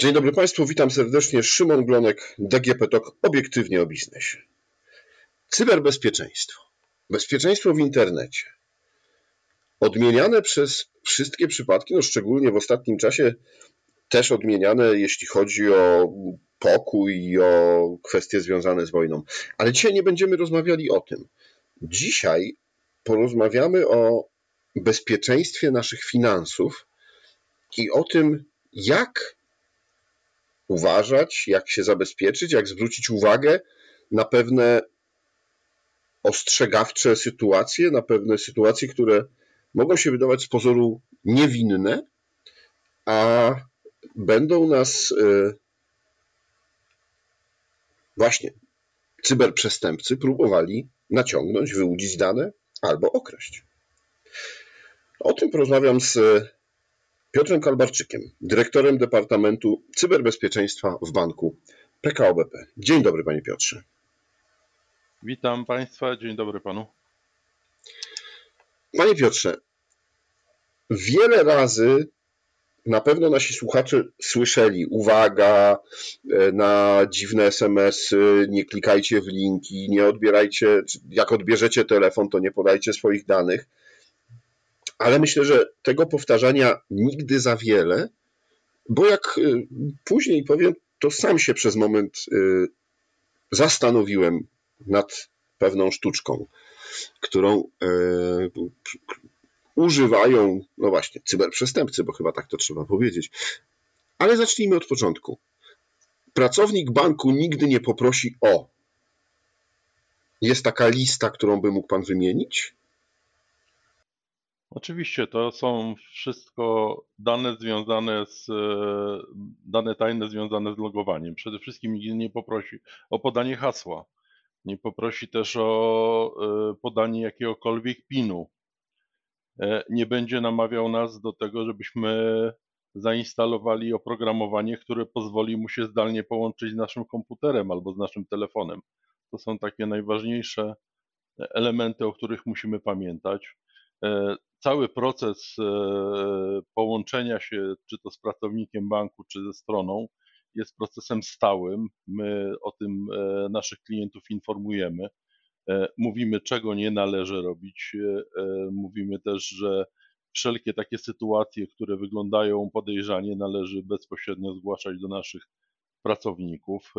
Dzień dobry Państwu, witam serdecznie. Szymon Glonek, DGP TOK, obiektywnie o biznesie. Cyberbezpieczeństwo. Bezpieczeństwo w internecie. Odmieniane przez wszystkie przypadki, no szczególnie w ostatnim czasie też odmieniane, jeśli chodzi o pokój i o kwestie związane z wojną. Ale dzisiaj nie będziemy rozmawiali o tym. Dzisiaj porozmawiamy o bezpieczeństwie naszych finansów i o tym, jak uważać, jak się zabezpieczyć, jak zwrócić uwagę na pewne ostrzegawcze sytuacje, na pewne sytuacje, które mogą się wydawać z pozoru niewinne, a będą nas e, właśnie cyberprzestępcy próbowali naciągnąć, wyłudzić dane albo okraść. O tym porozmawiam z Piotrem Kalbarczykiem, dyrektorem Departamentu Cyberbezpieczeństwa w banku PKO BP. Dzień dobry, panie Piotrze. Witam państwa, dzień dobry panu. Panie Piotrze, wiele razy na pewno nasi słuchacze słyszeli uwaga e, na dziwne SMS-y, nie klikajcie w linki, nie odbierajcie, jak odbierzecie telefon, to nie podajcie swoich danych ale myślę, że tego powtarzania nigdy za wiele, bo jak y, później powiem, to sam się przez moment y, zastanowiłem nad pewną sztuczką, którą y, używają, no właśnie, cyberprzestępcy, bo chyba tak to trzeba powiedzieć. Ale zacznijmy od początku. Pracownik banku nigdy nie poprosi o. Jest taka lista, którą by mógł pan wymienić? Oczywiście, to są wszystko dane związane z, e, dane tajne związane z logowaniem. Przede wszystkim nikt nie poprosi o podanie hasła. Nie poprosi też o e, podanie jakiegokolwiek PIN-u. E, nie będzie namawiał nas do tego, żebyśmy zainstalowali oprogramowanie, które pozwoli mu się zdalnie połączyć z naszym komputerem albo z naszym telefonem. To są takie najważniejsze elementy, o których musimy pamiętać cały proces e, połączenia się, czy to z pracownikiem banku, czy ze stroną, jest procesem stałym. My o tym e, naszych klientów informujemy. E, mówimy, czego nie należy robić. Mówimy też, że wszelkie takie sytuacje, które wyglądają podejrzanie, należy bezpośrednio zgłaszać do naszych pracowników.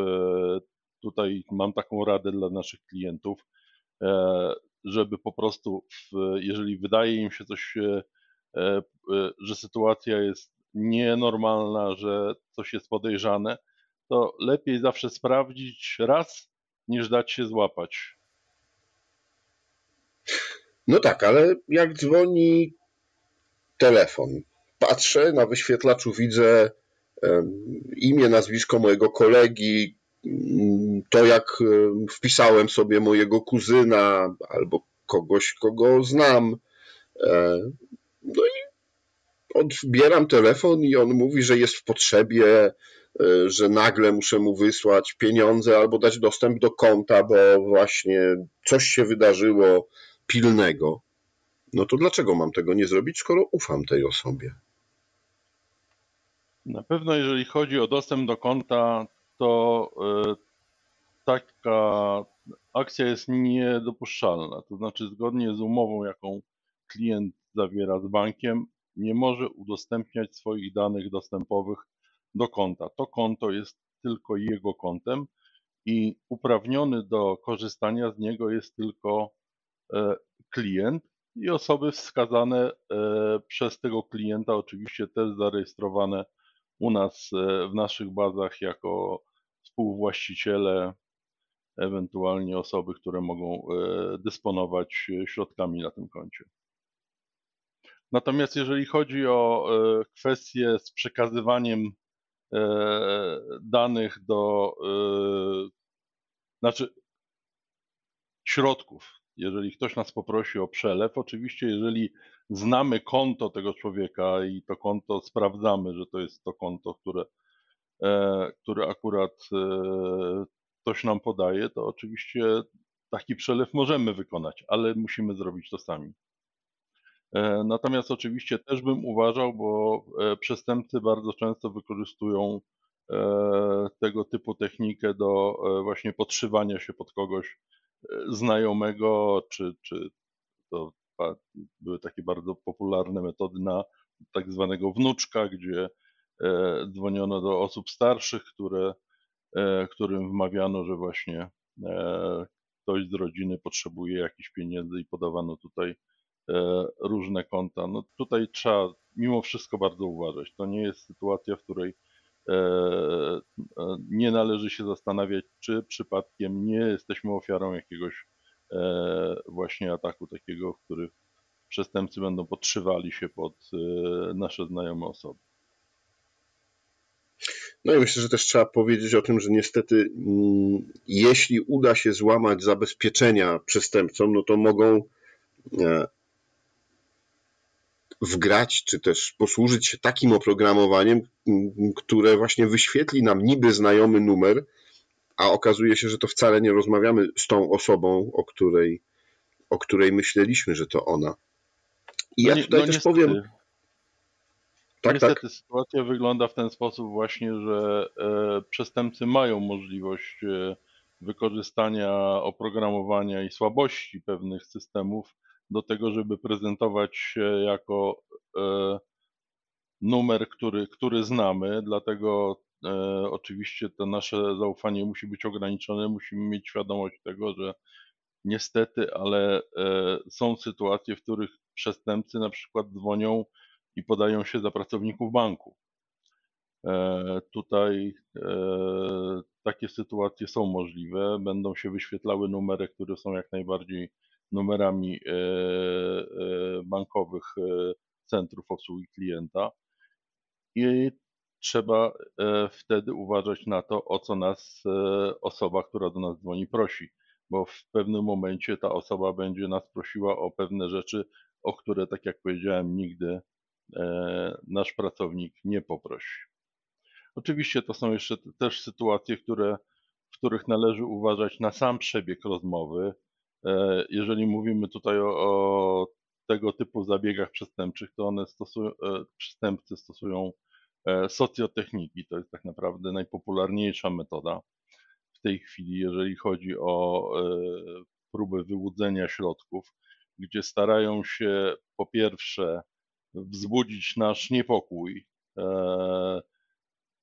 Tutaj mam taką radę dla naszych klientów żeby po prostu, w, jeżeli wydaje im się coś, e, e, że sytuacja jest nienormalna, że coś jest podejrzane, to lepiej zawsze sprawdzić raz, niż dać się złapać. No tak, ale jak dzwoni telefon, patrzę na wyświetlaczu, widzę imię, nazwisko mojego kolegi, to jak e, wpisałem sobie mojego kuzyna albo kogoś, kogo znam. E, no i odbieram telefon i on mówi, że jest w potrzebie, e, że nagle muszę mu wysłać pieniądze albo dać dostęp do konta, bo właśnie coś się wydarzyło pilnego. No to dlaczego mam tego nie zrobić, skoro ufam tej osobie? Na pewno, jeżeli chodzi o dostęp do konta, to taka akcja jest niedopuszczalna. To znaczy, zgodnie z umową, jaką klient zawiera z bankiem, nie może udostępniać swoich danych dostępowych do konta. To konto jest tylko jego kontem i uprawniony do korzystania z niego jest tylko e, klient i osoby wskazane e, przez tego klienta, oczywiście też zarejestrowane u nas w naszych bazach jako współwłaściciele, ewentualnie osoby, które mogą e, dysponować e, środkami na tym koncie. Natomiast jeżeli chodzi o e, kwestię z przekazywaniem danych do, znaczy środków, jeżeli ktoś nas poprosi o przelew, oczywiście jeżeli znamy konto tego człowieka i to konto sprawdzamy, że to jest to konto, które E, który akurat ktoś nam podaje, to oczywiście taki przelew możemy wykonać, ale musimy zrobić to sami. E, natomiast oczywiście też bym uważał, bo przestępcy bardzo często wykorzystują tego typu technikę do właśnie podszywania się pod kogoś znajomego, czy, czy to były takie bardzo popularne metody na tak zwanego wnuczka, gdzie dzwoniono do osób starszych, które, którym wmawiano, że właśnie ktoś z rodziny potrzebuje jakichś pieniędzy i podawano tutaj e, różne konta. No tutaj trzeba mimo wszystko bardzo uważać. To nie jest sytuacja, w której e, e, nie należy się zastanawiać, czy przypadkiem nie jesteśmy ofiarą jakiegoś właśnie ataku takiego, w którym przestępcy będą podszywali się pod nasze znajome osoby. No i myślę, że też trzeba powiedzieć o tym, że niestety, mm, jeśli uda się złamać zabezpieczenia przestępcom, no to mogą e, wgrać, czy też posłużyć się takim oprogramowaniem, które właśnie wyświetli nam niby znajomy numer, a okazuje się, że to wcale nie rozmawiamy z tą osobą, o której, o której myśleliśmy, że to ona. I ja no tutaj no też niestety. powiem. Tak, Niestety tak. sytuacja wygląda w ten sposób właśnie, że e, przestępcy mają możliwość e, wykorzystania oprogramowania i słabości pewnych systemów do tego, żeby prezentować się jako e, numer, który, który znamy, dlatego oczywiście to nasze zaufanie musi być ograniczone, musimy mieć świadomość tego, że niestety, ale są sytuacje, w których przestępcy na przykład dzwonią i podają się za pracowników banku. E, tutaj e, takie sytuacje są możliwe. Będą się wyświetlały numery, które są jak najbardziej numerami e, bankowych centrów obsługi klienta. I trzeba wtedy uważać na to, o co nas osoba, która do nas dzwoni, prosi, bo w pewnym momencie ta osoba będzie nas prosiła o pewne rzeczy, o które, tak jak powiedziałem, nigdy nasz pracownik nie poprosi. Oczywiście to są jeszcze też sytuacje, które, w których należy uważać na sam przebieg rozmowy. E, jeżeli mówimy tutaj o, o tego typu zabiegach przestępczych, to one stosują, e, przestępcy stosują socjotechniki. To jest tak naprawdę najpopularniejsza metoda w tej chwili, jeżeli chodzi o próbę wyłudzenia środków, gdzie starają się po pierwsze wzbudzić nasz niepokój, e,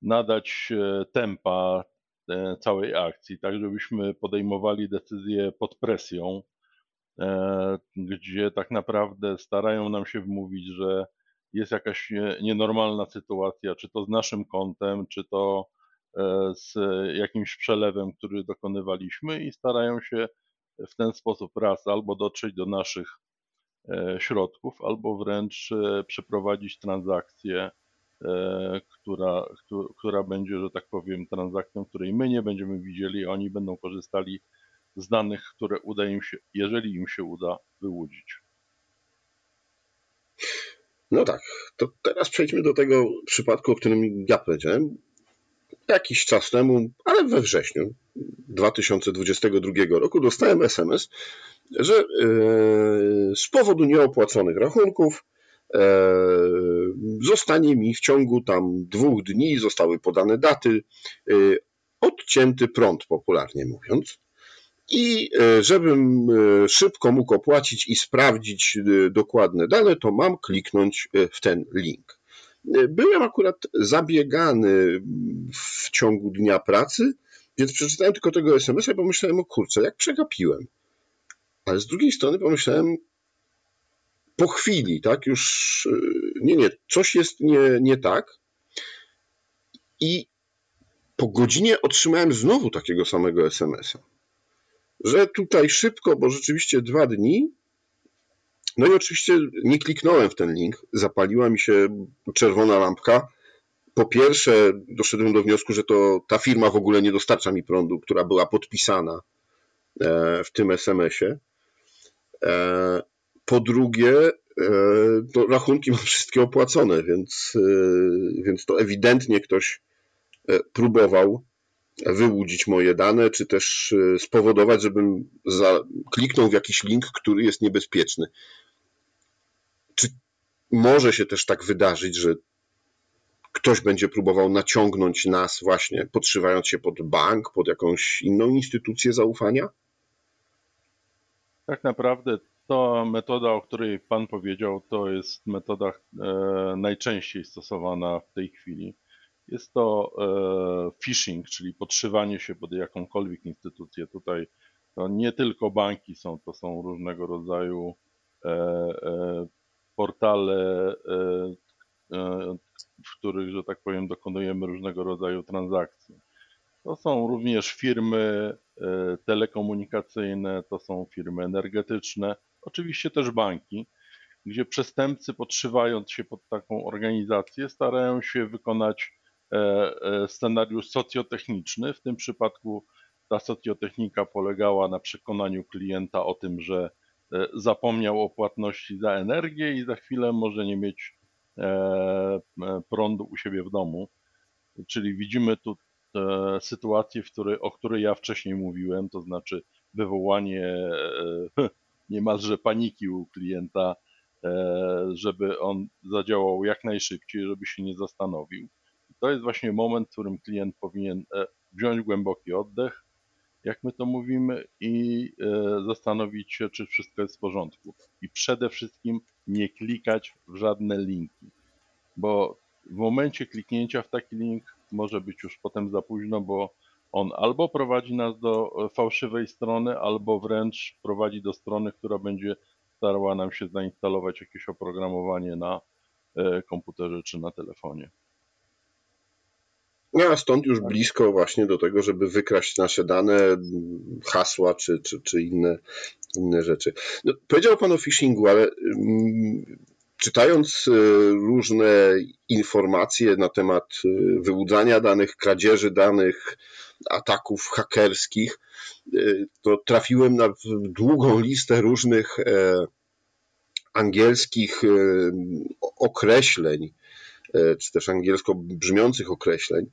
nadać e, tempa e, całej akcji, tak żebyśmy podejmowali decyzje pod presją, gdzie tak naprawdę starają nam się wmówić, że jest jakaś nienormalna sytuacja, czy to z naszym kontem, czy to z jakimś przelewem, który dokonywaliśmy i starają się w ten sposób raz albo dotrzeć do naszych środków, albo wręcz e, przeprowadzić transakcję, e, która, która będzie, że tak powiem, transakcją, której my nie będziemy widzieli, oni będą korzystali z danych, które uda im się, jeżeli im się uda, wyłudzić. No tak, to teraz przejdźmy do tego przypadku, o którym ja powiedziałem. Jakiś czas temu, ale we wrześniu 2022 roku dostałem SMS, że e, z powodu nieopłaconych rachunków e, zostanie mi w ciągu tam dwóch dni, zostały podane daty, e, odcięty prąd, popularnie mówiąc. I żebym szybko mógł opłacić i sprawdzić dokładne dane, to mam kliknąć w ten link. Byłem akurat zabiegany w ciągu dnia pracy, więc przeczytałem tylko tego SMS-a i pomyślałem, o kurczę, jak przegapiłem. Ale z drugiej strony pomyślałem, po chwili, tak, już y, nie, nie, coś jest nie, nie tak. I po godzinie otrzymałem znowu takiego samego SMS-a, że tutaj szybko, bo rzeczywiście dwa dni. No i oczywiście nie kliknąłem w ten link, zapaliła mi się czerwona lampka. Po pierwsze, doszedłem do wniosku, że to ta firma w ogóle nie dostarcza mi prądu, która była podpisana e, w tym SMS-ie. E, po drugie, e, rachunki mam wszystkie opłacone, więc, e, więc to ewidentnie ktoś próbował wyłudzić moje dane, czy też spowodować, żebym za, kliknął w jakiś link, który jest niebezpieczny. Czy może się też tak wydarzyć, że ktoś będzie próbował naciągnąć nas właśnie, podszywając się pod bank, pod jakąś inną instytucję zaufania? Tak naprawdę ta metoda, o której Pan powiedział, to jest metoda e, najczęściej stosowana w tej chwili. Jest to e, phishing, czyli podszywanie się pod jakąkolwiek instytucję. Tutaj to nie tylko banki są, to są różnego rodzaju e, portale, w których, że tak powiem, dokonujemy różnego rodzaju transakcji. To są również firmy telekomunikacyjne, to są firmy energetyczne, oczywiście też banki, gdzie przestępcy podszywając się pod taką organizację starają się wykonać e, e, scenariusz socjotechniczny. W tym przypadku ta socjotechnika polegała na przekonaniu klienta o tym, że zapomniał o płatności za energię i za chwilę może nie mieć prądu u siebie w domu. Czyli widzimy tu e, sytuację, w której, o której ja wcześniej mówiłem, to znaczy wywołanie e, niemalże paniki u klienta, e, żeby on zadziałał jak najszybciej, żeby się nie zastanowił. To jest właśnie moment, w którym klient powinien e, wziąć głęboki oddech, jak my to mówimy, i e, zastanowić się, czy wszystko jest w porządku. I przede wszystkim nie klikać w żadne linki, bo w momencie kliknięcia w taki link może być już potem za późno, bo on albo prowadzi nas do e, fałszywej strony, albo wręcz prowadzi do strony, która będzie starała nam się zainstalować jakieś oprogramowanie na e, komputerze czy na telefonie. No a stąd już blisko właśnie do tego, żeby wykraść nasze dane, hasła czy, czy, czy inne, inne rzeczy. No, powiedział Pan o phishingu, ale mm, czytając e, różne informacje na temat e, wyłudzania danych, kradzieży danych, ataków hakerskich, e, to trafiłem na długą listę różnych angielskich określeń, czy też angielsko brzmiących określeń.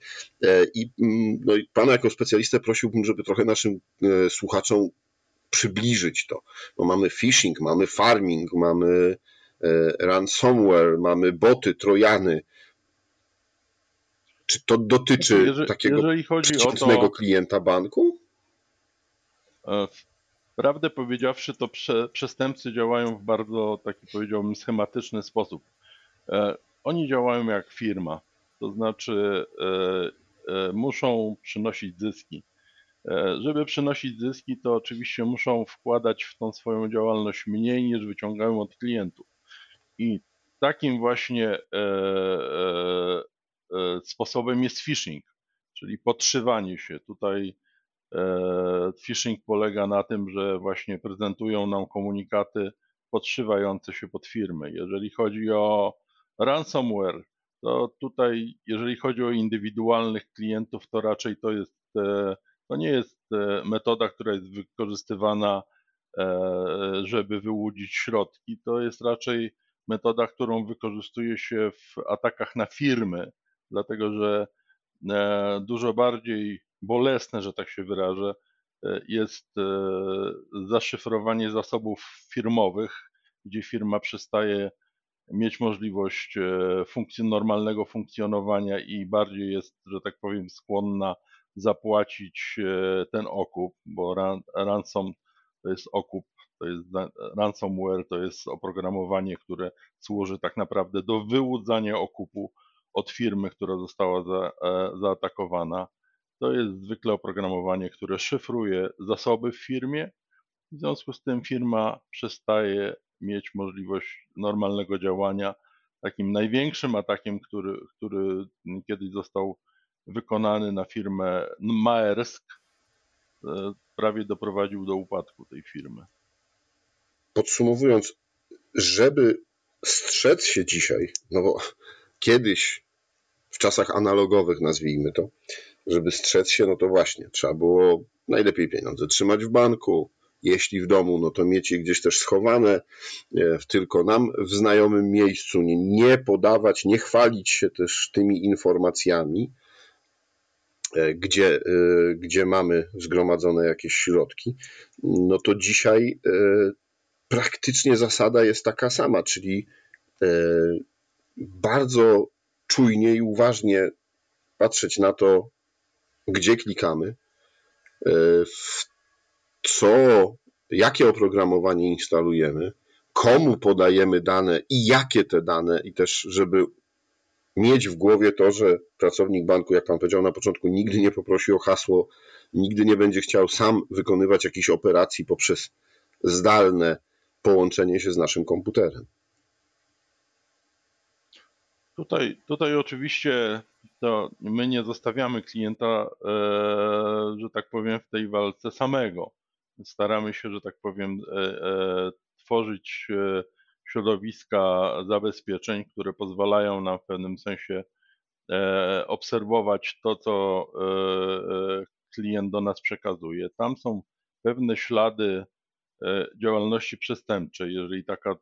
I, mm, no i pana jako specjalistę prosiłbym, żeby trochę naszym słuchaczom przybliżyć to. Bo mamy phishing, mamy farming, mamy ransomware, mamy boty, trojany. Czy to dotyczy jeżeli, takiego jeżeli przeciętnego to, klienta banku? E, prawdę powiedziawszy, to prze, przestępcy działają w bardzo taki powiedziałbym schematyczny sposób. E, oni działają jak firma, to znaczy muszą przynosić zyski. Żeby przynosić zyski, to oczywiście muszą wkładać w tą swoją działalność mniej niż wyciągają od klientów. I takim właśnie e, e, e, sposobem jest phishing, czyli podszywanie się. Tutaj phishing polega na tym, że właśnie prezentują nam komunikaty podszywające się pod firmy. Jeżeli chodzi o ransomware, to tutaj, jeżeli chodzi o indywidualnych klientów, to raczej to jest, to nie jest metoda, która jest wykorzystywana, żeby wyłudzić środki. To jest raczej metoda, którą wykorzystuje się w atakach na firmy, dlatego że e, dużo bardziej bolesne, że tak się wyrażę, e, jest e, zaszyfrowanie zasobów firmowych, gdzie firma przestaje mieć możliwość funkcji, normalnego funkcjonowania i bardziej jest, że tak powiem, skłonna zapłacić ten okup, bo ransom to jest okup to jest ransomware, to jest oprogramowanie, które służy tak naprawdę do wyłudzania okupu od firmy, która została za, e, zaatakowana. To jest zwykle oprogramowanie, które szyfruje zasoby w firmie. W związku z tym firma przestaje mieć możliwość normalnego działania. Takim największym atakiem, który, który kiedyś został wykonany na firmę Maersk, e, prawie doprowadził do upadku tej firmy podsumowując, żeby strzec się dzisiaj, no bo kiedyś w czasach analogowych, nazwijmy to, żeby strzec się, no to właśnie trzeba było najlepiej pieniądze trzymać w banku, jeśli w domu, no to mieć je gdzieś też schowane, e, tylko nam w znajomym miejscu, nie, nie podawać, nie chwalić się też tymi informacjami, e, gdzie, e, gdzie mamy zgromadzone jakieś środki, no to dzisiaj praktycznie zasada jest taka sama, czyli e, bardzo czujnie i uważnie patrzeć na to, gdzie klikamy, e, co, jakie oprogramowanie instalujemy, komu podajemy dane i jakie te dane, i też, żeby mieć w głowie to, że pracownik banku, jak Pan powiedział na początku, nigdy nie poprosi o hasło, nigdy nie będzie chciał sam wykonywać jakichś operacji poprzez zdalne połączenie się z naszym komputerem. Tutaj, tutaj oczywiście to my nie zostawiamy klienta, e, że tak powiem, w tej walce samego. Staramy się, że tak powiem, e, e, tworzyć środowiska zabezpieczeń, które pozwalają nam w pewnym sensie obserwować to, co klient do nas przekazuje. Tam są pewne ślady działalności przestępczej. Jeżeli taka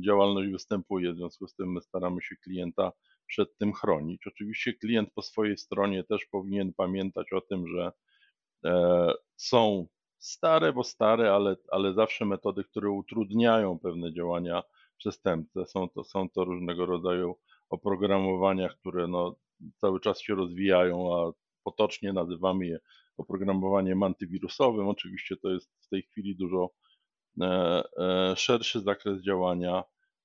działalność występuje, w związku z tym my staramy się klienta przed tym chronić. Oczywiście klient po swojej stronie też powinien pamiętać o tym, że e, są stare, bo stare, ale, ale zawsze metody, które utrudniają pewne działania przestępcze. Są to, są to różnego rodzaju oprogramowania, które no, cały czas się rozwijają, a potocznie nazywamy je oprogramowaniem antywirusowym. Oczywiście to jest w tej chwili dużo e, e, szerszy zakres działania.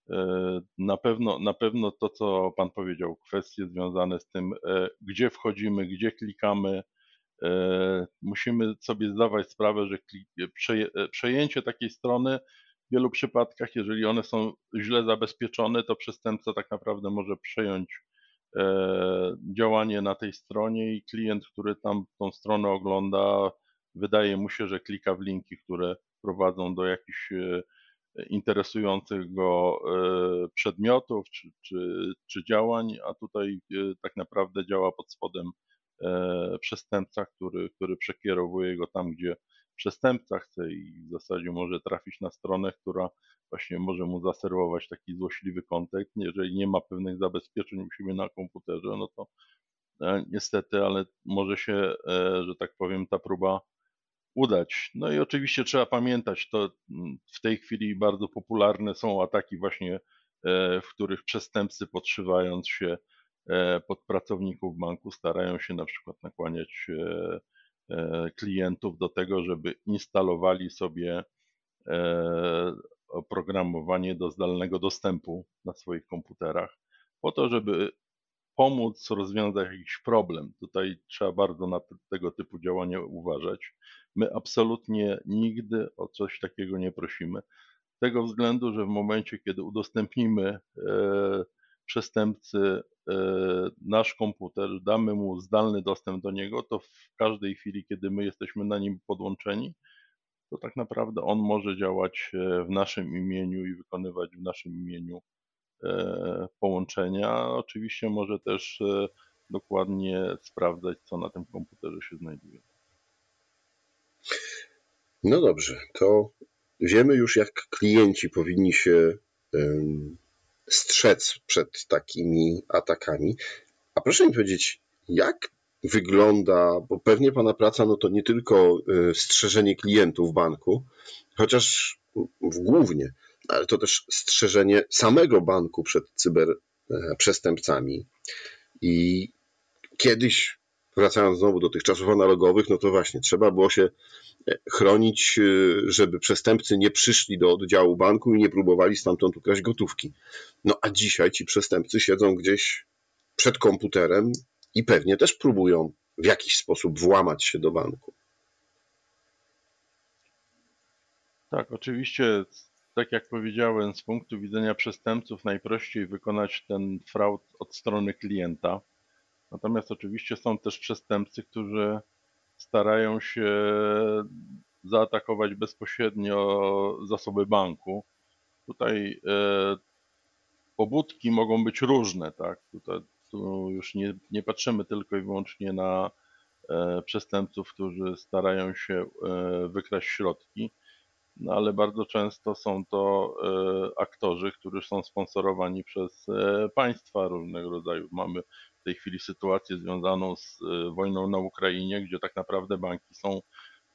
E, na pewno, na pewno to, co Pan powiedział, kwestie związane z tym, e, gdzie wchodzimy, gdzie klikamy, e, musimy sobie zdawać sprawę, że przejęcie takiej strony w wielu przypadkach, jeżeli one są źle zabezpieczone, to przestępca tak naprawdę może przejąć działanie na tej stronie i klient, który tam tą stronę ogląda, wydaje mu się, że klika w linki, które prowadzą do jakichś interesujących go e, przedmiotów czy, czy, czy działań, a tutaj e, tak naprawdę działa pod spodem e, przestępca, który, który przekierowuje go tam, gdzie przestępca chce i w zasadzie może trafić na stronę, która właśnie może mu zaserwować taki złośliwy kontekst. Jeżeli nie ma pewnych zabezpieczeń u siebie na komputerze, no to niestety, ale może się, że tak powiem, ta próba udać. No i oczywiście trzeba pamiętać, to mm, w tej chwili bardzo popularne są ataki właśnie, e, w których przestępcy podszywając się e, pod pracowników banku starają się na przykład nakłaniać e, klientów do tego, żeby instalowali sobie oprogramowanie do zdalnego dostępu na swoich komputerach, po to, żeby pomóc rozwiązać jakiś problem. Tutaj trzeba bardzo na tego typu działania uważać. My absolutnie nigdy o coś takiego nie prosimy. Z tego względu, że w momencie, kiedy udostępnimy e, przestępcy e, nasz komputer, damy mu zdalny dostęp do niego, to w każdej chwili, kiedy my jesteśmy na nim podłączeni, to tak naprawdę on może działać e, w naszym imieniu i wykonywać w naszym imieniu połączenia. Oczywiście może też dokładnie sprawdzać, co na tym komputerze się znajduje. No dobrze, to wiemy już, jak klienci powinni się strzec przed takimi atakami. A proszę mi powiedzieć, jak wygląda, bo pewnie Pana praca no to nie tylko e, strzeżenie klientów banku, chociaż w głównie, ale to też strzeżenie samego banku przed cyberprzestępcami. I kiedyś wracając znowu do tych czasów analogowych, no to właśnie trzeba było się e, chronić, e, żeby przestępcy nie przyszli do oddziału banku i nie próbowali stamtąd ukraść gotówki. No a dzisiaj ci przestępcy siedzą gdzieś przed komputerem i pewnie też próbują w jakiś sposób włamać się do banku. Tak, oczywiście, tak jak powiedziałem, z punktu widzenia przestępców najprościej wykonać ten fraud od strony klienta Natomiast oczywiście są też przestępcy, którzy starają się zaatakować bezpośrednio zasoby banku. Tutaj e, pobudki mogą być różne, tak? Tutaj, tu już nie, nie patrzymy tylko i wyłącznie na e, przestępców, którzy starają się e, wykraść środki, no ale bardzo często są to aktorzy, którzy są sponsorowani przez państwa różnego rodzaju. Mamy w tej chwili sytuację związaną z e, wojną na Ukrainie, gdzie tak naprawdę banki są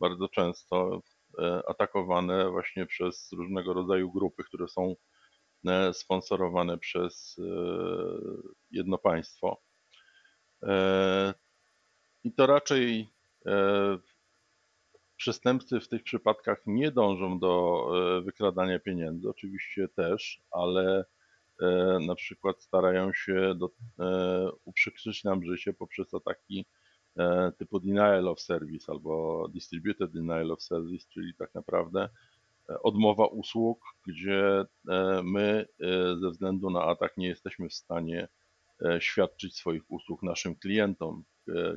bardzo często e, atakowane właśnie przez różnego rodzaju grupy, które są sponsorowane przez jedno państwo. I to raczej przestępcy w tych przypadkach nie dążą do wykradania pieniędzy, oczywiście też, ale na przykład starają się do, uprzykrzyć nam życie poprzez ataki E, typu denial of service albo distributed denial of service, czyli tak naprawdę e, odmowa usług, gdzie e, my ze względu na atak nie jesteśmy w stanie świadczyć swoich usług naszym klientom.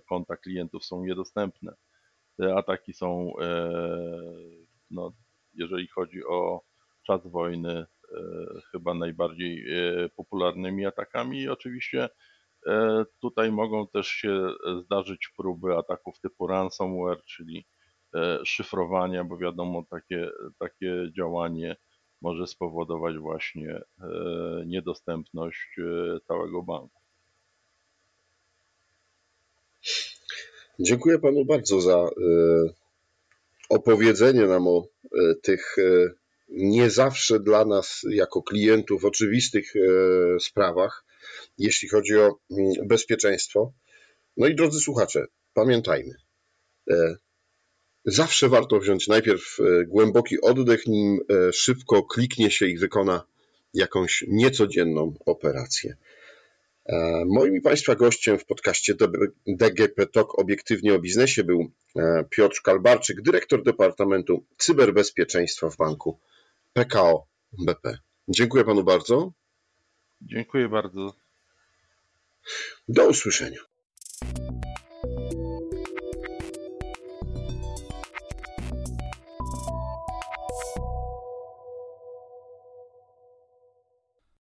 Konta klientów są niedostępne. Te ataki są, no, jeżeli chodzi o czas wojny, chyba najbardziej popularnymi atakami. I oczywiście E, tutaj mogą też się zdarzyć próby ataków typu ransomware, czyli e, szyfrowania, bo wiadomo, takie, takie działanie może spowodować właśnie e, niedostępność całego banku. Dziękuję panu bardzo za opowiedzenie nam o tych nie zawsze dla nas jako klientów oczywistych sprawach jeśli chodzi o mm, bezpieczeństwo. No i drodzy słuchacze, pamiętajmy, e, zawsze warto wziąć najpierw e, głęboki oddech, nim e, szybko kliknie się i wykona jakąś niecodzienną operację. Moim i Państwa gościem w podcaście DGP Talk obiektywnie o biznesie był Piotr Kalbarczyk, dyrektor Departamentu Cyberbezpieczeństwa w banku PKO BP. Dziękuję Panu bardzo. Dziękuję bardzo. Do usłyszenia.